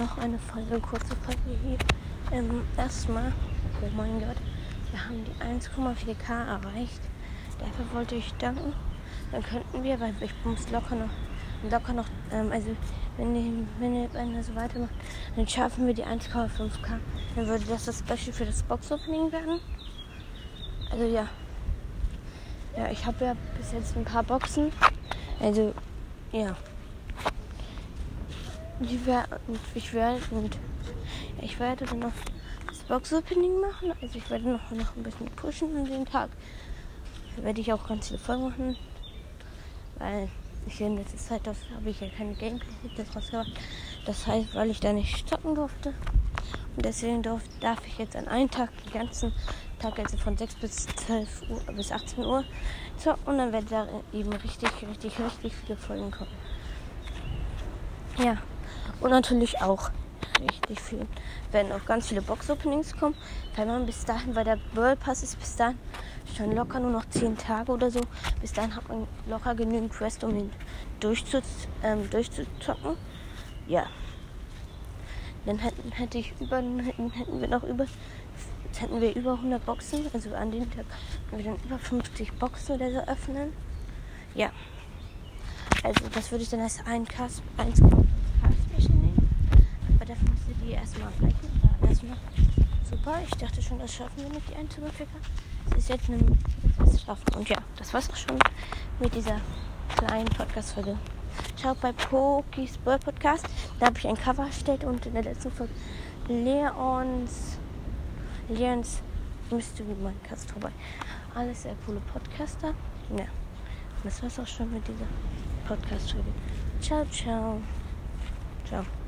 noch eine Folge, kurze Folge hier. Ähm, erstmal, oh mein Gott, wir haben die 1,4K erreicht. Dafür wollte ich danken. Dann könnten wir, weil ich muss locker noch, locker noch, ähm, also wenn, wenn, ihr, wenn ihr so weitermacht, dann schaffen wir die 1,5K. Dann würde das das Special für das Box-Opening werden. Also ja. Ja, ich habe ja bis jetzt ein paar Boxen. Also, ja. Wär, und ich werde ich werde dann noch das Box-Opening machen. Also ich werde noch, noch ein bisschen pushen an den Tag. Werde ich auch ganz viele Folgen machen. Weil ich in letzter Zeit habe ich ja keine Gameplay-Videos rausgebracht. Das heißt, weil ich da nicht stoppen durfte. Und deswegen darf, darf ich jetzt an einem Tag den ganzen Tag, also von 6 bis 12 Uhr bis 18 Uhr zocken. Und dann werden da eben richtig, richtig, richtig viele Folgen kommen. Ja. Und natürlich auch richtig viel. Werden auch ganz viele Box-Openings kommen. Wenn man bis dahin, weil der World Pass ist bis dahin schon locker nur noch 10 Tage oder so. Bis dahin hat man locker genügend Quest, um ihn durchzu, ähm, durchzuzocken. Ja. Dann hätten, hätte ich über, hätten wir noch über, hätten wir über 100 Boxen. Also an dem Tag hätten wir dann über 50 Boxen oder so öffnen. Ja. Also das würde ich dann als ein Cast, 1 Cast nehmen. Aber dafür müsst ihr die erstmal. Ja, erstmal. Super, ich dachte schon, das schaffen wir nicht, die 1 Es ist jetzt eine schaffen. Und ja, das war's auch schon mit dieser kleinen Podcast-Folge. Schaut bei Pokis Bird Podcast. Da habe ich ein Cover erstellt und in der letzten Folge Leons Leons Mystery Minecast vorbei. Alles sehr coole Podcaster. Ja. Das war's auch schon mit dieser Podcast-Folge. Ciao, ciao. Ciao.